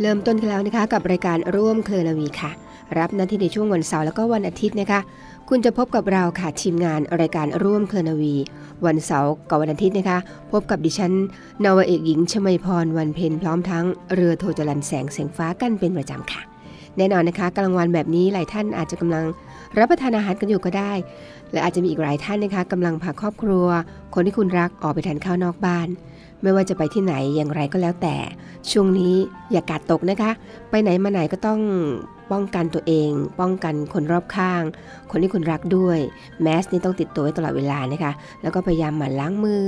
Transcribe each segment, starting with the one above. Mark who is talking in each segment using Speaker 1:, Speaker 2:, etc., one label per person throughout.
Speaker 1: เริ่มต้นกันแล้วนะคะกับรายการร่วมเครือนาวีค่ะ รับหน้าที่ในช่วงวันเสาร์แล้วก็วันอาทิตย์นะคะ คุณจะพบกับเราค่ะทีมงานรายการร่วมเครือนาวี วันเสาร์กับวันอาทิตย์นะคะ พบกับดิฉันนาวเอกหญิงชมาพรวันเพ็ญพร้อมทั้งเรือโทจรันแสงแสงฟ้ากันเป็นประจำค่ะ แน่นอนนะคะกลางวันแบบนี้หลายท่านอาจจะกำลัง รับประทานอาหารกันอยู่ก็ได้ และอาจจะมีอีกหลายท่านนะคะกำลังพาครอบครัว คนที่คุณรักออกไปทานข้าวนอกบ้าน ไม่ว่าจะไปที่ไหนอย่างไรก็แล้วแต่ ช่วงนี้อย่ากาดตกนะคะ ไปไหนมาไหนก็ต้อง ป้องกันตัวเอง ป้องกันคนรอบข้าง คนที่คุณรักด้วย แมสนี่ต้องติดตัวไว้ตลอดเวลานะคะ แล้วก็พยายามหมั่นล้างมือ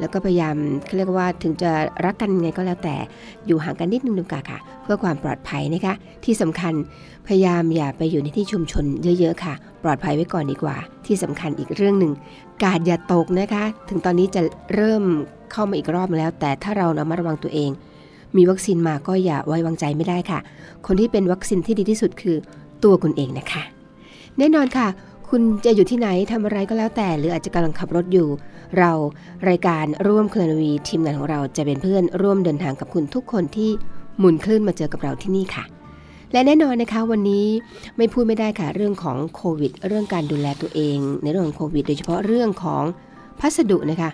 Speaker 1: แล้วก็พยายามเขาเรียกว่าถึงจะรักกันไงก็แล้วแต่ อยู่ห่างกันนิดนึงดีกว่าค่ะ เพื่อความปลอดภัยนะคะ ที่สำคัญพยายามอย่าไปอยู่ในที่ชุมชนเยอะๆค่ะ ปลอดภัยไว้ก่อนดีกว่า ที่สำคัญอีกเรื่องหนึ่งกาดอย่าตกนะคะ ถึงตอนนี้จะเริ่มเข้ามาอีกรอบแล้ว แต่ถ้าเราระมัดระวังตัวเอง มีวัคซีนมาก็อย่าไว้วางใจไม่ได้ค่ะ คนที่เป็นวัคซีนที่ดีที่สุดคือตัวคุณเองนะคะ แน่นอนค่ะ คุณจะอยู่ที่ไหนทำอะไรก็แล้วแต่ หรืออาจจะกำลังขับรถอยู่ เรารายการร่วมเคลนวีทีมงานของเราจะเป็นเพื่อนร่วมเดินทางกับคุณทุกคนที่หมุนคลื่นมาเจอกับเราที่นี่ค่ะและแน่นอนนะคะวันนี้ไม่พูดไม่ได้ค่ะเรื่องของโควิด เรื่องการดูแลตัวเอง ในเรื่องของโควิด โดยเฉพาะเรื่องของพัสดุนะคะ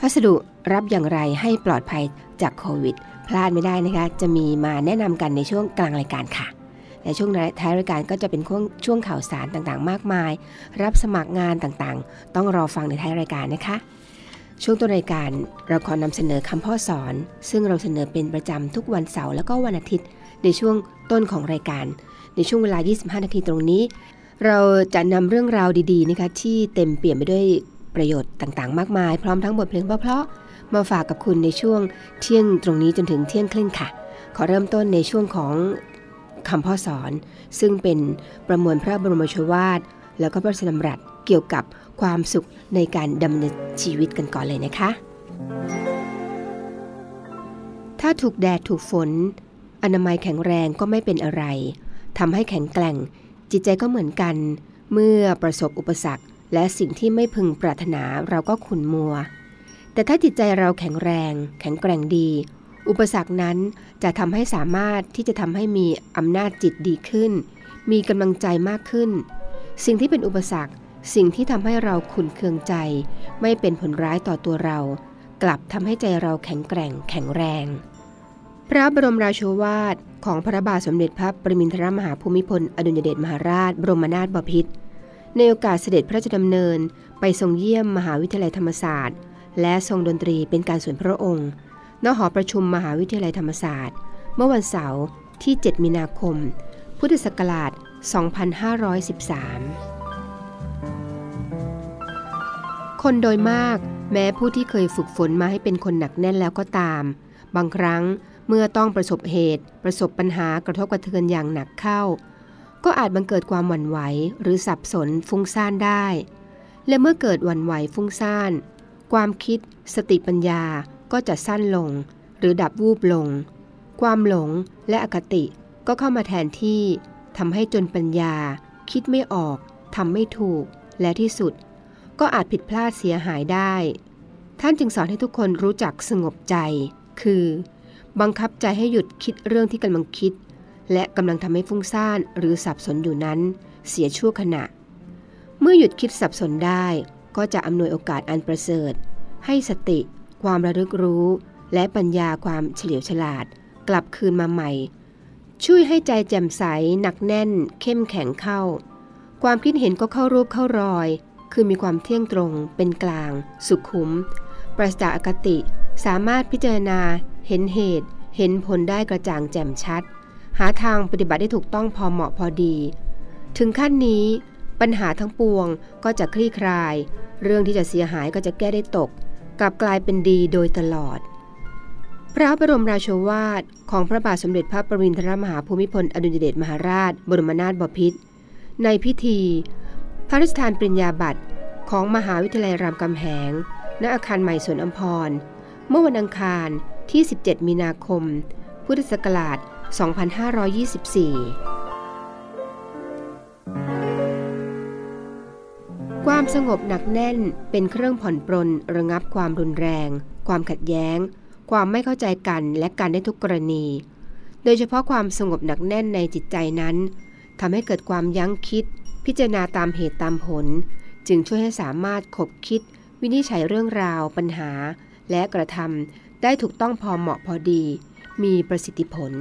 Speaker 1: พัสดุรับอย่างไรให้ปลอดภัยจากโควิด พลาดไม่ได้นะคะ จะมีมาแนะนำกันในช่วงกลางรายการค่ะและช่วงท้ายรายการก็จะเป็นช่วงช่วงข่าวสารต่างๆ มากมาย รับสมัครงานต่างๆ ต้องรอฟังในท้ายรายการนะคะ ช่วงต้นรายการเราขอนำเสนอคำพ่อสอน ซึ่งเราเสนอเป็นประจำทุกวันเสาร์แล้วก็วันอาทิตย์ ในช่วงต้นของรายการ ในช่วงเวลา 25 นาทีตรงนี้ เราจะนำเรื่องราวดีๆนะคะที่เต็มเปี่ยมไปด้วยประโยชน์ต่างๆ มากมาย พร้อมทั้งบทเพลงเพราะๆ มาฝากกับคุณในช่วงเที่ยงตรงนี้จนถึงเที่ยงครึ่งค่ะ ขอเริ่มต้นในช่วงของคำพ่อสอน ซึ่งเป็นประมวลพระบรมโชวาท แล้วก็พระราชดำรัสเกี่ยวกับความสุขในการดำเนินชีวิตกันก่อนเลยนะคะ ถ้าถูกแดดถูกฝน อนามัยแข็งแรงก็ไม่เป็นอะไรทำให้แข็งแกร่ง จิตใจก็เหมือนกัน เมื่อประสบอุปสรรค และสิ่งที่ไม่พึงปรารถนาเราก็ขุนมัว แต่ถ้าจิตใจเราแข็งแรง แข็งแกร่งดี อุปสรรคนั้นจะทำให้สามารถที่จะทำให้มีอำนาจจิตดีขึ้น มีกำลังใจมากขึ้น สิ่งที่เป็นอุปสรรค สิ่งที่ทำให้เราขุนเคืองใจ ไม่เป็นผลร้ายต่อตัวเรา กลับทำให้ใจเราแข็งแกร่ง แข็งแรง พระบรมราโชวาทของพระบาทสมเด็จพระปรมินทรมหาภูมิพลอดุลยเดชมหาราช บรมนาถบพิตรในโอกาสเสด็จพระราชดำเนิน ไปทรงเยี่ยมมหาวิทยาลัยธรรมศาสตร์ และทรงดนตรีเป็นการส่วนพระองค์ณหอประชุมมหาวิทยาลัยธรรมศาสตร์ เมื่อวันเสาร์ที่ 7 มีนาคม พุทธศักราช 2513 คนโดยมากแม้ผู้ที่เคยฝึกฝนมาให้เป็นคนหนักแน่นแล้วก็ตาม บางครั้งเมื่อต้องประสบเหตุ ประสบปัญหากระทบกระเทือนอย่างหนักเข้า ก็อาจบังเกิดความหวั่นไหวหรือสับสนฟุ้งซ่านได้ และเมื่อเกิดหวั่นไหวฟุ้งซ่าน ความคิด สติปัญญาก็จะสั้นลง หรือดับวูบลง ความหลงและอคติก็เข้ามาแทนที่ทำให้จนปัญญา คิดไม่ออกทำไม่ถูก และที่สุด ก็อาจผิดพลาดเสียหายได้ ท่านจึงสอนให้ทุกคนรู้จักสงบใจ คือ บังคับใจให้หยุดคิดเรื่องที่กำลังคิด และกำลังทำให้ฟุ้งซ่านหรือสับสนอยู่นั้น เสียชั่วขณะ เมื่อหยุดคิดสับสนได้ ก็จะอำนวยโอกาสอันประเสริฐ ให้สติ ความระลึกรู้ และปัญญาความเฉลียวฉลาด กลับคืนมาใหม่ ช่วยให้ใจแจ่มใสหนักแน่น เข้มแข็งเข้า ความคิดเห็นก็เข้ารูปเข้ารอย คือมีความเที่ยงตรง เป็นกลาง สุขุม ปราศจากอคติ สามารถพิจารณา เห็นเหตุ เห็นผลได้กระจ่างแจ่มชัด หาทางปฏิบัติได้ถูกต้องพอเหมาะพอดี ถึงขั้นนี้ปัญหาทั้งปวงก็จะคลี่คลาย เรื่องที่จะเสียหายก็จะแก้ได้ตก กลับกลายเป็นดีโดยตลอด พระบรมราโชวาทของพระบาทสมเด็จพระปรมินทรมหาภูมิพลอดุลยเดชมหาราช บรมนาถบพิตรในพิธี พระราชทานปริญญาบัตรของมหาวิทยาลัยรามคำแหง ณ อาคารใหม่สวนอัมพร เมื่อวันอังคารที่ 17 มีนาคม พุทธศักราช 2524 ความสงบหนักแน่นเป็นเครื่องผ่อนปรนระงับความรุนแรง ความขัดแย้ง ความไม่เข้าใจกันและกันได้ทุกกรณี โดยเฉพาะความสงบหนักแน่นในจิตใจนั้นทำให้เกิดความยั้งคิด พิจารณาตามเหตุตามผล จึงช่วยให้สามารถขบคิด วินิจฉัยเรื่องราว ปัญหา และกระทำได้ถูกต้องพอเหมาะพอดี มีประสิทธิผล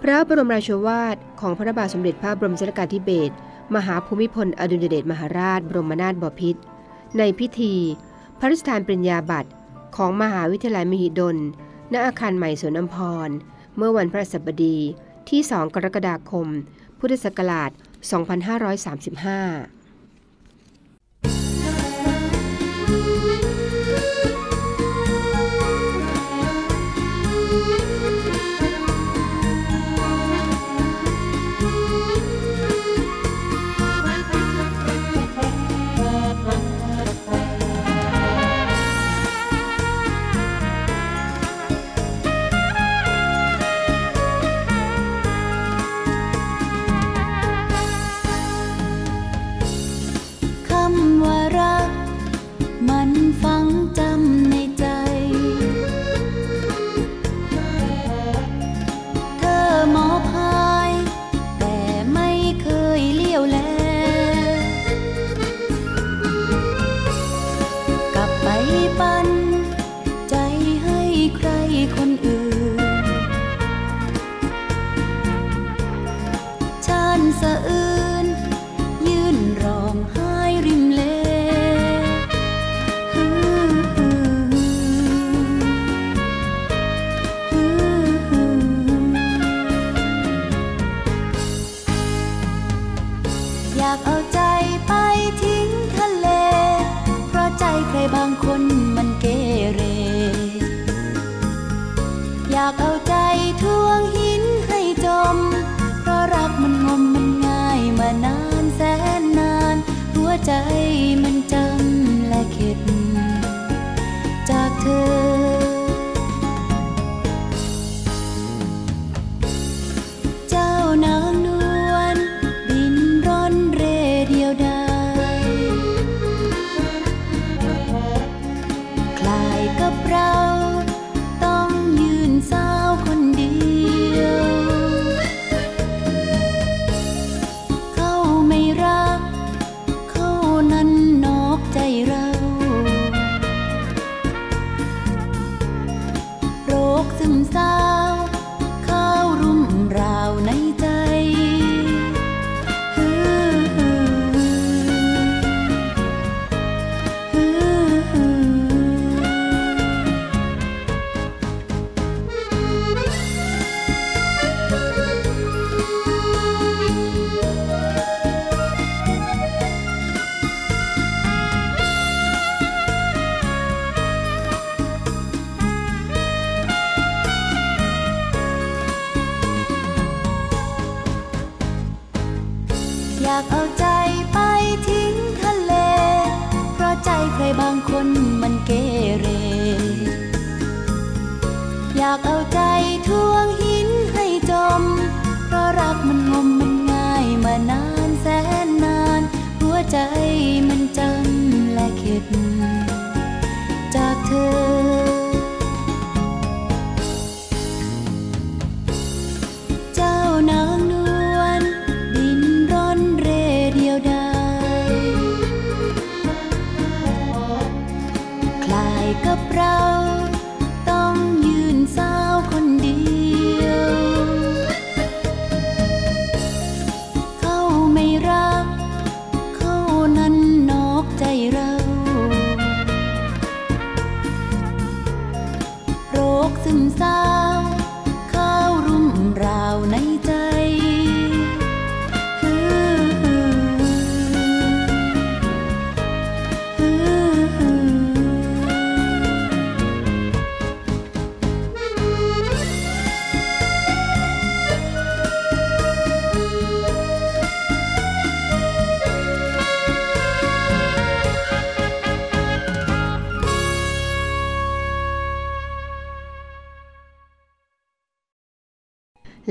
Speaker 1: พระบรมราชวาทของพระบาทสมเด็จพระบรมชนกาธิเบศร มหาภูมิพลอดุลยเดชมหาราช บรมนาถบพิตรในพิธี พระราชทานปริญญาบัตรของมหาวิทยาลัยมหิดล ณอาคารใหม่สวนอัมพร เมื่อวันพระศัสบดีที่ 2 กรกฎาคม พุทธศักราช 2535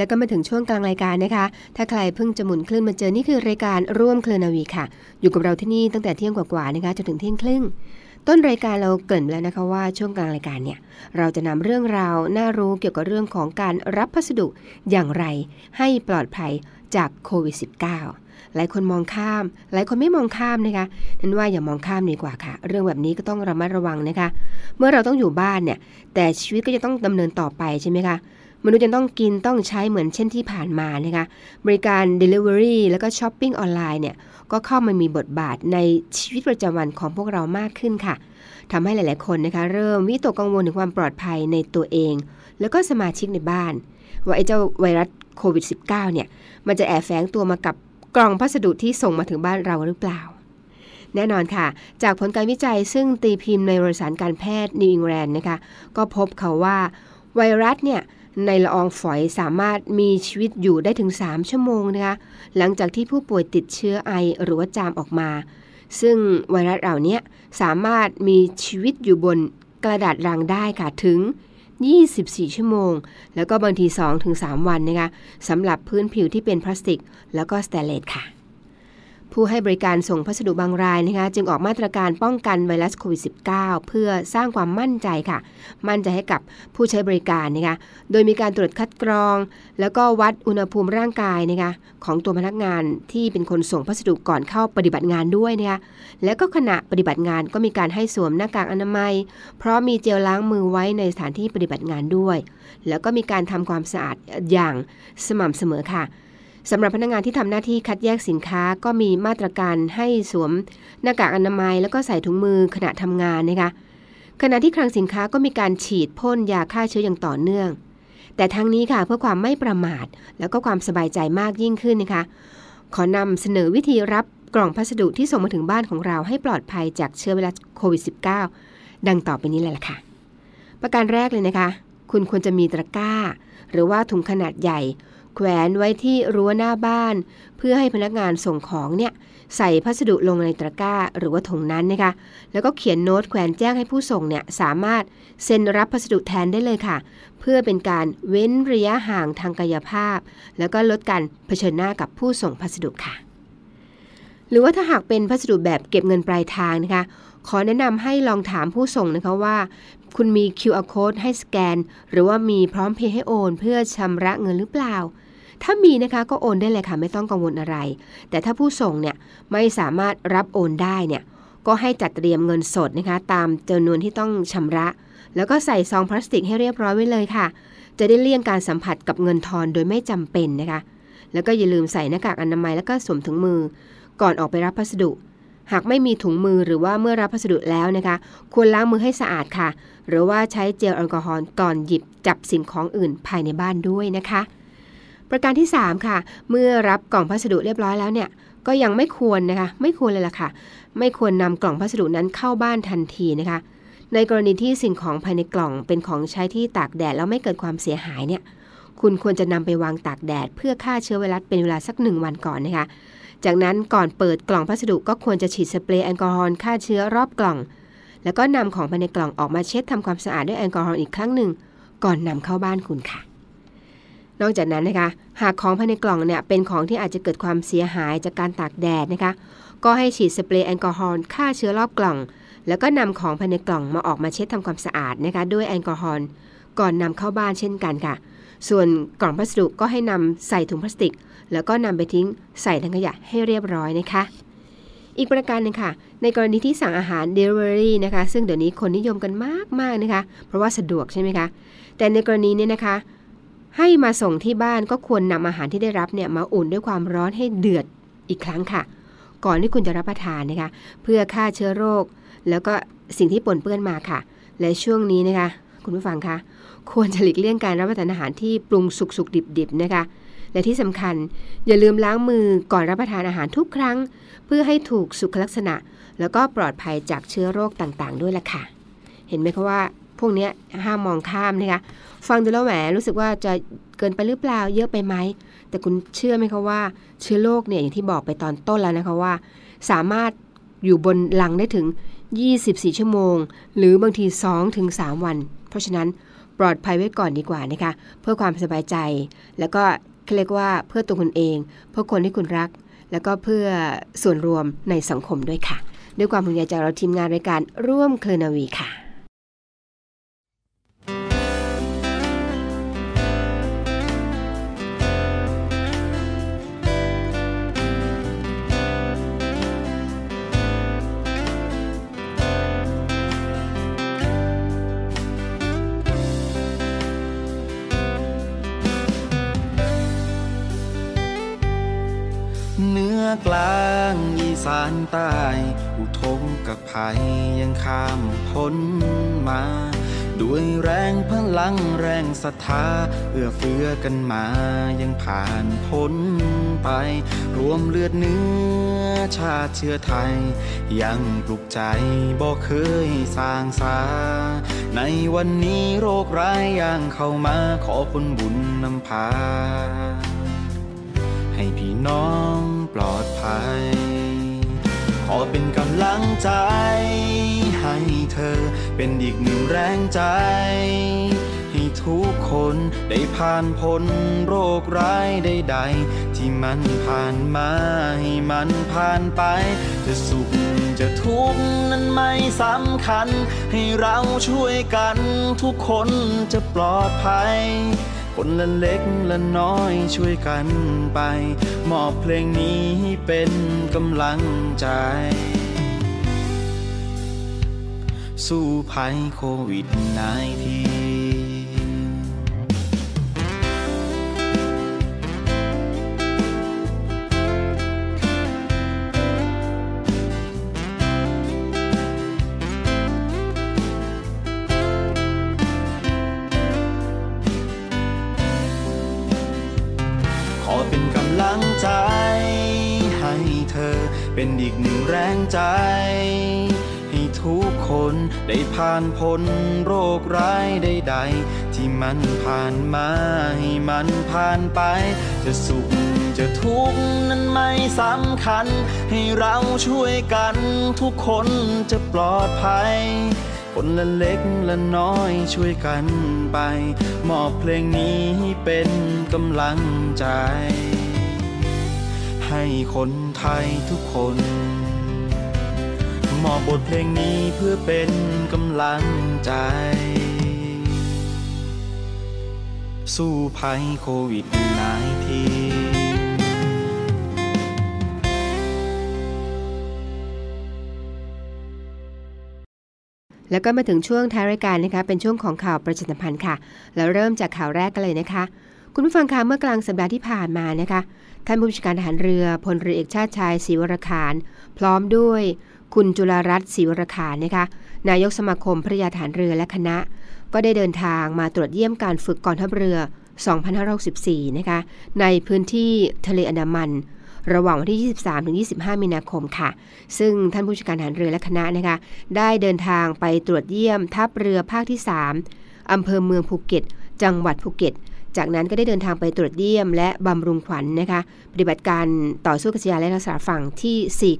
Speaker 2: แล้วก็มา
Speaker 1: ถึงช่วงกลางรายการนะคะ ถ้าใครเพิ่งจะหมุนคลื่นมาเจอนี่คือรายการร่วมเคลอนาวีค่ะ อยู่กับเราที่นี่ตั้งแต่เที่ยงกว่าๆนะคะจนถึงเที่ยงครึ่ง ต้นรายการเราเกริ่นแล้วนะคะว่าช่วงกลางรายการเนี่ยเราจะนำเรื่องราวน่ารู้เกี่ยวกับเรื่องของการรับพัสดุอย่างไร ให้ปลอดภัยจากโควิด -19 หลายคนมองข้าม หลายคนไม่มองข้ามนะคะนั้นว่าอย่ามองข้ามดีกว่าค่ะ เรื่องแบบนี้ก็ต้องระมัดระวังนะคะ เมื่อเราต้องอยู่บ้านเนี่ย แต่ชีวิตก็จะต้องดำเนินต่อไปใช่ไหมคะ มนุษย์ยังต้องกินต้องใช้เหมือนเช่นที่ผ่านมานะคะบริการ Delivery แล้วก็ช้อปปิ้งออนไลน์เนี่ยก็เข้ามามีบทบาทในชีวิตประจำวันของพวกเรามากขึ้นค่ะทำให้หลาย ๆ คนนะคะเริ่มวิตกกังวลถึงความปลอดภัยในตัวเอง แล้วก็สมาชิกในบ้าน ว่าไอ้เจ้าไวรัสโควิด -19 เนี่ยมันจะแอบแฝงตัวมากับกล่องพัสดุที่ส่งมาถึงบ้านเราหรือเปล่า แน่นอนค่ะ จากผลการวิจัยซึ่งตีพิมพ์ในวารสารการแพทย์นิวอิงแลนด์นะคะก็พบเขาว่าไวรัสเนี่ย ในละอองฝอยสามารถมีชีวิตอยู่ได้ถึง 3 ชั่วโมงนะคะหลังจากที่ผู้ป่วยติดเชื้อไอหรือว่าจามออกมา ซึ่งไวรัสเหล่านี้สามารถมีชีวิตอยู่บนกระดาษรังได้ค่ะถึง 24 ชั่วโมง แล้วก็บางที 2-3 วันนะคะสำหรับพื้นผิวที่เป็นพลาสติก แล้วก็สแตนเลสค่ะ ผู้ให้บริการส่งพัสดุบางรายนะคะจึงออกมาตรการป้องกันไวรัสโควิด -19 เพื่อสร้างความมั่นใจค่ะ มั่นใจให้กับผู้ใช้บริการนะคะโดยมีการตรวจคัดกรอง แล้วก็วัดอุณหภูมิร่างกายนะคะของตัวพนักงานที่เป็นคนส่งพัสดุก่อนเข้าปฏิบัติงานด้วยนะคะแล้วก็ขณะปฏิบัติงานก็มีการให้สวมหน้ากากอนามัย เพราะมีเจลล้างมือไว้ในสถานที่ปฏิบัติงานด้วย แล้วก็มีการทำความสะอาดอย่างสม่ำเสมอค่ะ สำหรับพนักงานที่ทำหน้าที่คัดแยกสินค้าก็มีมาตรการให้สวมหน้ากากอนามัย แล้วก็ใส่ถุงมือขณะทำงานนะคะ ขณะที่คลังสินค้าก็มีการฉีดพ่นยาฆ่าเชื้ออย่างต่อเนื่อง แต่ทั้งนี้ค่ะเพื่อความไม่ประมาท แล้วก็ความสบายใจมากยิ่งขึ้นนะคะ ขอนำเสนอวิธีรับกล่องพัสดุที่ส่งมาถึงบ้านของเราให้ปลอดภัยจากเชื้อไวรัสโควิด -19 ดังต่อไปนี้เลยล่ะค่ะ ประการแรกเลยนะคะ คุณควรจะมีตะกร้า หรือว่าถุงขนาดใหญ่ แขวนไว้ที่รั้วหน้าบ้าน เพื่อให้พนักงานส่งของเนี่ยใส่พัสดุลงในตะกร้าหรือว่าถุงนั้นนะคะ แล้วก็เขียนโน้ตแขวนแจ้งให้ผู้ส่งเนี่ยสามารถเซ็นรับพัสดุแทนได้เลยค่ะ เพื่อเป็นการเว้นระยะห่างทางกายภาพ แล้วก็ลดการเผชิญหน้ากับผู้ส่งพัสดุค่ะ หรือว่าถ้าหากเป็นพัสดุแบบเก็บเงินปลายทางนะคะ ขอแนะนำให้ลองถามผู้ส่งนะคะว่า คุณมี QR code ให้สแกน หรือว่ามีพร้อมเพย์ให้โอน เพื่อชำระเงินหรือเปล่า ถ้ามีนะคะก็โอนได้เลยค่ะ ไม่ต้องกังวลอะไร แต่ถ้าผู้ส่งเนี่ยไม่สามารถรับโอนได้เนี่ยก็ให้จัดเตรียมเงินสดนะคะ ตามจำนวนที่ต้องชำระ แล้วก็ใส่ซองพลาสติกให้เรียบร้อยไว้เลยค่ะ จะได้เลี่ยงการสัมผัสกับเงินทอนโดยไม่จำเป็นนะคะ แล้วก็อย่าลืมใส่หน้ากากอนามัยแล้วก็สวมถุงมือ ก่อนออกไปรับพัสดุ หากไม่มีถุงมือหรือว่าเมื่อรับพัสดุแล้วนะคะ ควรล้างมือให้สะอาดค่ะ หรือว่าใช้เจลแอลกอฮอล์ก่อนหยิบจับสิ่งของอื่นภายในบ้านด้วยนะคะ ประการที่ 3 ค่ะ เมื่อรับกล่องพัสดุเรียบร้อยแล้วเนี่ยก็ยังไม่ควรนะคะไม่ควรเลยล่ะค่ะ ไม่ควรนำกล่องพัสดุนั้นเข้าบ้านทันทีนะคะ ในกรณีที่สิ่งของภายในกล่องเป็นของใช้ที่ตากแดดแล้วไม่เกิดความเสียหายเนี่ยคุณควรจะนำไปวางตากแดด เพื่อฆ่าเชื้อไวรัสเป็นเวลาสักหนึ่งวันก่อนนะคะ จากนั้นก่อนเปิดกล่องพัสดุก็ควรจะฉีดสเปรย์แอลกอฮอล์ฆ่าเชื้อรอบกล่อง แล้วก็นำของภายในกล่องออกมาเช็ดทำความสะอาดด้วยแอลกอฮอล์อีกครั้งหนึ่งก่อนนำเข้าบ้านคุณค่ะ นอกจากนั้นนะคะ หากของภายในกล่องเนี่ยเป็นของที่อาจจะเกิดความเสียหายจากการตากแดดนะคะ ก็ให้ฉีดสเปรย์แอลกอฮอล์ฆ่าเชื้อรอบกล่อง แล้วก็นำของภายในกล่องมาออกมาเช็ดทำความสะอาดนะคะ ด้วยแอลกอฮอล์ก่อนนำเข้าบ้านเช่นกันค่ะ ส่วนกล่องพัสดุก็ให้นำใส่ถุงพลาสติก แล้วก็นำไปทิ้งใส่ถังขยะให้เรียบร้อยนะคะ อีกประการหนึงค่ะ ในกรณีที่สั่งอาหาร Delivery นะคะ ซึ่งเดี๋ยวนี้คนนิยมกันมากๆนะคะ เพราะว่าสะดวกใช่ไหมคะ แต่ในกรณีนี้นะคะ ให้มาส่งที่บ้านก็ควรนำอาหารที่ได้รับเนี่ยมาอุ่นด้วยความร้อนให้เดือดอีกครั้งค่ะ ก่อนที่คุณจะรับประทานนะคะ เพื่อฆ่าเชื้อโรค แล้วก็สิ่งที่ปนเปื้อนมาค่ะ และช่วงนี้นะคะ คุณผู้ฟังคะควรจะหลีกเลี่ยงการรับประทานอาหารที่ปรุงสุกๆดิบๆนะคะ และที่สำคัญอย่าลืมล้างมือก่อนรับประทานอาหารทุกครั้ง เพื่อให้ถูกสุขลักษณะ แล้วก็ปลอดภัยจากเชื้อโรคต่างๆ ด้วยล่ะค่ะ เห็นไหมคะว่า วกนี้ห้ามมองข้ามนะคะ ฟังดูแล้วแหมรู้สึกว่าจะเกินไปหรือเปล่าเยอะไปไหม แต่คุณเชื่อไหมคะว่าเชื้อโรคเนี่ยอย่างที่บอกไปตอนต้นแล้วนะคะว่า สามารถอยู่บนหลังได้ถึง 24 ชั่วโมง หรือบางที 2-3 วัน เพราะฉะนั้นปลอดภัยไว้ก่อนดีกว่านะคะ เพื่อความสบายใจ แล้วก็เรียกว่าเพื่อตัวคุณเอง เพื่อคนที่คุณรัก แล้วก็เพื่อส่วนรวมในสังคมด้วยค่ะ ด้วยความภูมิใจจากเราทีมงานรายการร่วมเคลนาวีค่ะ
Speaker 3: เนื้อกลางอีสานใต้ อุทงกับภัยยังข้ามพ้นมา ด้วยแรงพลังแรงศรัทธา เอื้อเฟื้อกันมายังผ่านพ้นไป รวมเลือดเนื้อชาติเชื้อไทย ยังปลุกใจบอกเคยสร้างสา ในวันนี้โรคร้ายย่างเข้ามาขอผลบุญนำพา ให้พี่น้องปลอดภัย ขอเป็นกำลังใจ ให้เธอเป็นอีกหนึ่งแรงใจ ให้ทุกคนได้ผ่านพ้นโรคร้ายใดๆที่มันผ่านมาให้มันผ่านไป จะสุขจะทุกข์นั้นไม่สำคัญ ให้เราช่วยกันทุกคนจะปลอดภัย คนละเล็กละน้อยช่วยกันไป มอบเพลงนี้เป็นกำลังใจ สู้ภัยโควิดนายที เป็นอีกหนึ่งแรงใจ ให้ทุกคนได้ผ่านพ้นโรคร้ายใดๆที่มันผ่านมาให้มันผ่านไป จะสุขจะทุกข์นั้นไม่สำคัญ ให้เราช่วยกันทุกคนจะปลอดภัยคนละเล็กละน้อยช่วยกันไป มอบเพลงนี้เป็นกำลังใจ ให้คน ทยทุกคน มอบบทเพลงนี้เพื่อเป็นกำลังใจ สู้ภัยโควิด -19
Speaker 1: แล้วก็มาถึงช่วงท้ายรายการนะคะ เป็นช่วงของข่าวประชาสัมพันธ์ค่ะแล้วเริ่มจากข่าวแรกกันเลยนะคะ คุณผู้ฟังคะเมื่อกลางสัปดาห์ที่ผ่านมานะคะท่านผู้บัญชาการทหารเรือพลเรือเอกชาติชายศรีวรคาร พร้อมด้วยคุณจุลรัตน์ศรีวรคารนะคะนายกสมาคมพระยาทหารเรือและคณะ ก็ได้เดินทางมาตรวจเยี่ยมการฝึกกองทัพเรือ 2564 นะคะในพื้นที่ทะเลอันดามัน ระหว่างวันที่ 23 ถึง 25 มีนาคมค่ะ ซึ่งท่านผู้จัดการทหารเรือและคณะนะคะได้เดินทางไปตรวจเยี่ยมทัพเรือภาคที่ 3อำเภอเมืองภูเก็ต จังหวัดภูเก็ต จากนั้นก็ได้เดินทางไปตรวจเยี่ยม และบำรุงขวัญนนะคะ ปฏิบัติการต่อสู้กับชายและรักษาฝั่งที่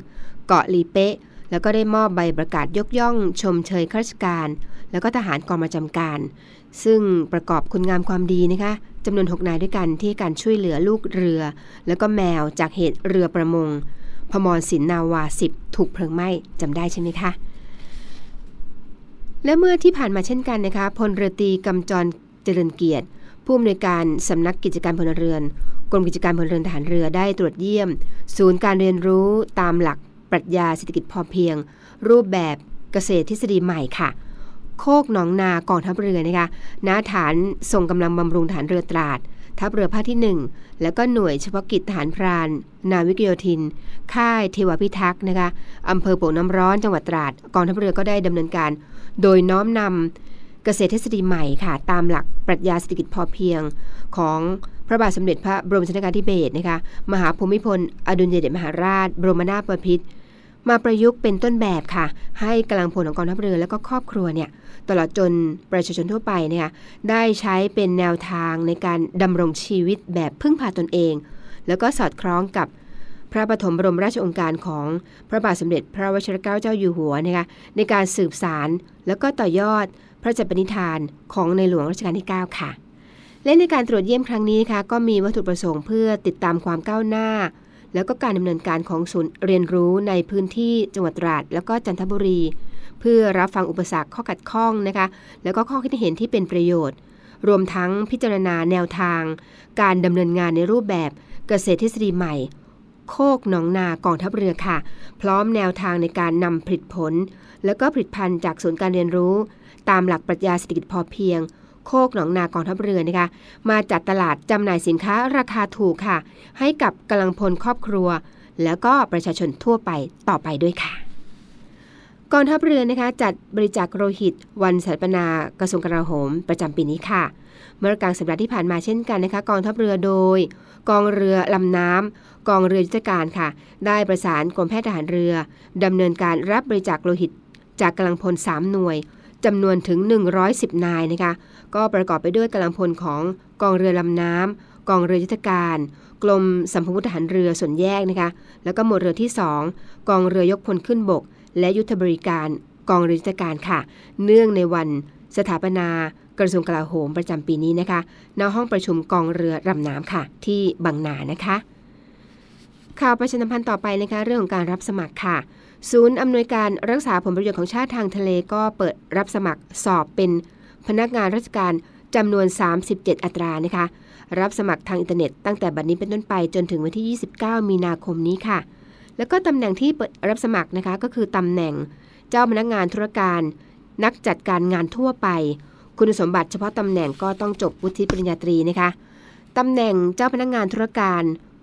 Speaker 1: 491 เกาะลีเป๊ะแล้วก็ได้มอบใบประกาศยกย่อง ชมเชยข้าราชการ แล้วก็ทหารกองประจำการ ซึ่งประกอบคุณงามความดีนะคะจำนวน 6 นายด้วยกันที่การช่วยเหลือลูกเรือ แล้วก็แมวจากเหตุเรือประมง พมรสินนาวาสิบถูกเพลิงไหม้จำได้ใช่ไหมคะและเมื่อที่ผ่านมาเช่นกันนะคะพลเรือตรีกำจรเจริญเกียรติ ผู้อำนวยการสำนักกิจการพลเรือน กรมกิจการพลเรือนทหารเรือได้ตรวจเยี่ยม ศูนย์การเรียนรู้ตามหลักปรัชญาเศรษฐกิจพอเพียง รูปแบบเกษตรทฤษฎีใหม่ค่ะ โคกหนองนากองทัพเรือนะคะณฐานส่งกำลังบำรุงฐานเรือตราด ทัพเรือภาคที่ 1 แล้วก็หน่วยเฉพาะกิจทหารพราน นาวิกโยธิน ค่ายเทวพิทักษ์นะคะอำเภอโป่งน้ำร้อนจังหวัดตราด กองทัพเรือก็ได้ดำเนินการ โดยน้อมนำ เกษตรทฤษฎีใหม่ค่ะ ตามหลักปรัชญาเศรษฐกิจพอเพียงของพระบาทสมเด็จพระบรมชนกาธิเบศรนะคะ มหาภูมิพล อดุลยเดชมหาราช บรมนาถบพิตรมาประยุกต์เป็นต้นแบบค่ะ ให้กำลังพลของกองทัพเรือและก็ครอบครัวเนี่ยตลอดจนประชาชนทั่วไปเนี่ยได้ใช้เป็นแนวทางในการดำรงชีวิตแบบพึ่งพาตนเอง แล้วก็สอดคล้องกับพระปฐมบรมราชองค์การของพระบาทสมเด็จพระวชิรเกล้าเจ้าอยู่หัวนะคะในการสืบสารแล้วก็ต่อยอด พระราชปณิธานของในหลวงรัชกาลที่ 9 ค่ะ และในการตรวจเยี่ยมครั้งนี้นะคะก็มีวัตถุประสงค์เพื่อติดตามความก้าวหน้า แล้วก็การดำเนินการของศูนย์เรียนรู้ในพื้นที่จังหวัดตราดแล้วก็จันทบุรี เพื่อรับฟังอุปสรรคข้อขัดข้องนะคะ แล้วก็ข้อคิดเห็นที่เป็นประโยชน์ รวมทั้งพิจารณาแนวทาง การดำเนินงานในรูปแบบเกษตรทฤษฎีใหม่โคกหนองนากองทัพเรือค่ะ พร้อมแนวทางในการนำผลิตผล แล้วก็ผลิตภัณฑ์จากศูนย์การเรียนรู้ ตามหลักปรัชญาเศรษฐกิจพอเพียง โคกหนองนากองทัพเรือนะคะ มาจัดตลาดจำหน่ายสินค้าราคาถูกค่ะ ให้กับกำลังพลครอบครัว แล้วก็ประชาชนทั่วไปต่อไปด้วยค่ะกองทัพเรือนะคะจัดบริจาคโลหิต วันสถาปนากระทรวงกลาโหม ประจำปีนี้ค่ะ เมื่อกลางสัปดาห์ที่ผ่านมาเช่นกันนะคะกองทัพเรือโดย กองเรือลำน้ำกองเรือยุทธการค่ะ ได้ประสานกรมแพทย์ทหารเรือดำเนินการรับบริจาคโลหิต จากกำลังพล 3 หน่วย จำนวนถึง 110 นายนะคะก็ประกอบไปด้วยกำลังพลของกองเรือลำน้ำกองเรือยุทธการ กรมสัมพวุธทหารเรือส่วนแยกนะคะแล้วก็หมวดเรือที่ 2 กองเรือยกพลขึ้นบก และยุทธบริการกองเรือยุทธการค่ะ เนื่องในวันสถาปนากระทรวงกลาโหมประจำปีนี้นะคะณห้องประชุมกองเรือลำน้ำค่ะ ที่บางนานะคะ ข่าวประชาสัมพันธ์ต่อไปนะคะเรื่องของการรับสมัครค่ะ ศูนย์อำนวยการรักษาผลประโยชน์ของชาติทางทะเลก็เปิดรับสมัครสอบเป็นพนักงานราชการจำนวน 37 อัตรานะคะ รับสมัครทางอินเทอร์เน็ตตั้งแต่บัดนี้เป็นต้นไปจนถึงวันที่ 29 มีนาคมนี้ค่ะ แล้วก็ตำแหน่งที่เปิดรับสมัครนะคะก็คือตำแหน่งเจ้าพนักงานธุรการ นักจัดการงานทั่วไป คุณสมบัติเฉพาะตำแหน่งก็ต้องจบวุฒิปริญญาตรีนะคะตำแหน่งเจ้าพนักงานธุรการ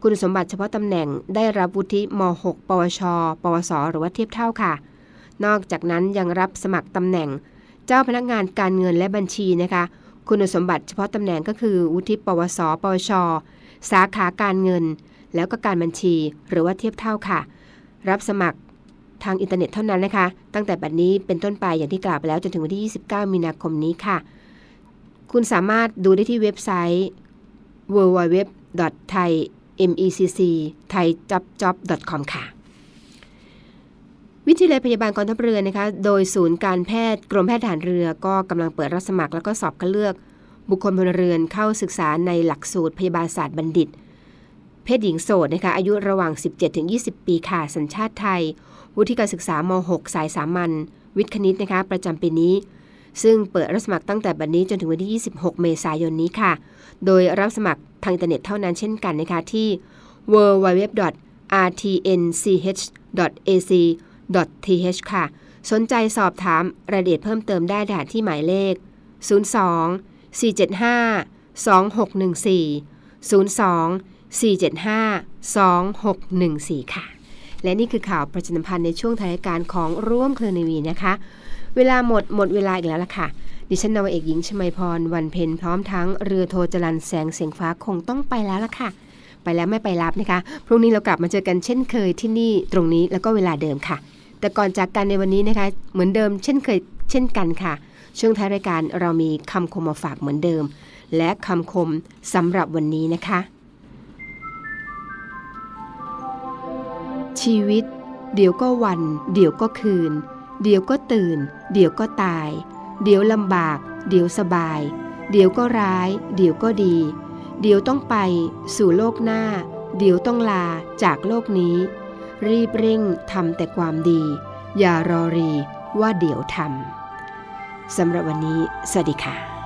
Speaker 1: คุณสมบัติเฉพาะตำแหน่งได้รับวุฒิม .6 ปวช ปวส หรือว่าเทียบเท่าค่ะ นอกจากนั้นยังรับสมัครตำแหน่ง เจ้าพนักงานการเงินและบัญชีนะคะ คุณสมบัติเฉพาะตำแหน่งก็คือ วุฒิปวส ปวช สาขาการเงิน แล้วก็การบัญชี หรือว่าเทียบเท่าค่ะ รับสมัครทางอินเทอร์เน็ตเท่านั้นนะคะ ตั้งแต่บัดนี้เป็นต้นไปอย่างที่กล่าวไปแล้วจนถึงวันที่ 29 มีนาคมนี้ค่ะ คุณสามารถดูได้ที่เว็บไซต์ www thai MECC Thai Job Job com ค่ะ วิทยาลัยพยาบาลกองทัพเรือนะคะ โดยศูนย์การแพทย์กรมแพทย์ทหารเรือก็กำลังเปิดรับสมัครแล้วก็สอบคัดเลือก บุคคลพลเรือนเข้าศึกษาในหลักสูตรพยาบาลศาสตร์บัณฑิต เพศหญิงโสดนะคะอายุระหว่าง 17-20 ปีค่ะสัญชาติไทย วุฒิการศึกษาม6สายสามัญวิทย์คณิตนะคะประจำปีนี้ซึ่งเปิดรับสมัครตั้งแต่บัดนนี้จนถึงวันที่ 26 เมษายนนี้ค่ะ โดยรับสมัคร ทางอินเทอร์เน็ตเท่านั้นเช่นกันนะคะที่ www.rtnch.ac .th ค่ะ สนใจสอบถามรายละเอียดเพิ่มเติมได้ที่หมายเลข 02 475 2614 02 475 2614 ค่ะ และนี่คือข่าวประชาสัมพันธ์ในช่วงท้ายรายการของร่วมเครือนาวีนะคะ เวลาหมดหมดเวลาอีกแล้วล่ะค่ะ ดิฉันนาวเอกหญิงชมาพร วันเพ็ญพร้อมทั้งเรือโทจรันแสงเสียงฟ้าคงต้องไปแล้วล่ะค่ะ ไปแล้วไม่ไปรับนะคะ พรุ่งนี้เรากลับมาเจอกันเช่นเคยที่นี่ตรงนี้แล้วก็เวลาเดิมค่ะ แต่ก่อนจากกันในวันนี้นะคะ เหมือนเดิมเช่นเคยเช่นกันค่ะ ช่วงท้ายรายการเรามีคำคมมาฝากเหมือนเดิม และคำคมสำหรับวันนี้นะคะ ชีวิต เดี๋ยวก็วัน เดี๋ยวก็คืน เดี๋ยวก็ตื่น เดี๋ยวก็ตาย เดี๋ยวลำบาก เดี๋ยวสบาย เดี๋ยวก็ร้าย เดี๋ยวก็ดี เดี๋ยวต้องไป สู่โลกหน้า เดี๋ยวต้องลาจากโลกนี้ รีบเร่งทำแต่ความดี อย่ารอรีว่าเดี๋ยวทำสำหรับวันนี้ สวัสดีค่ะ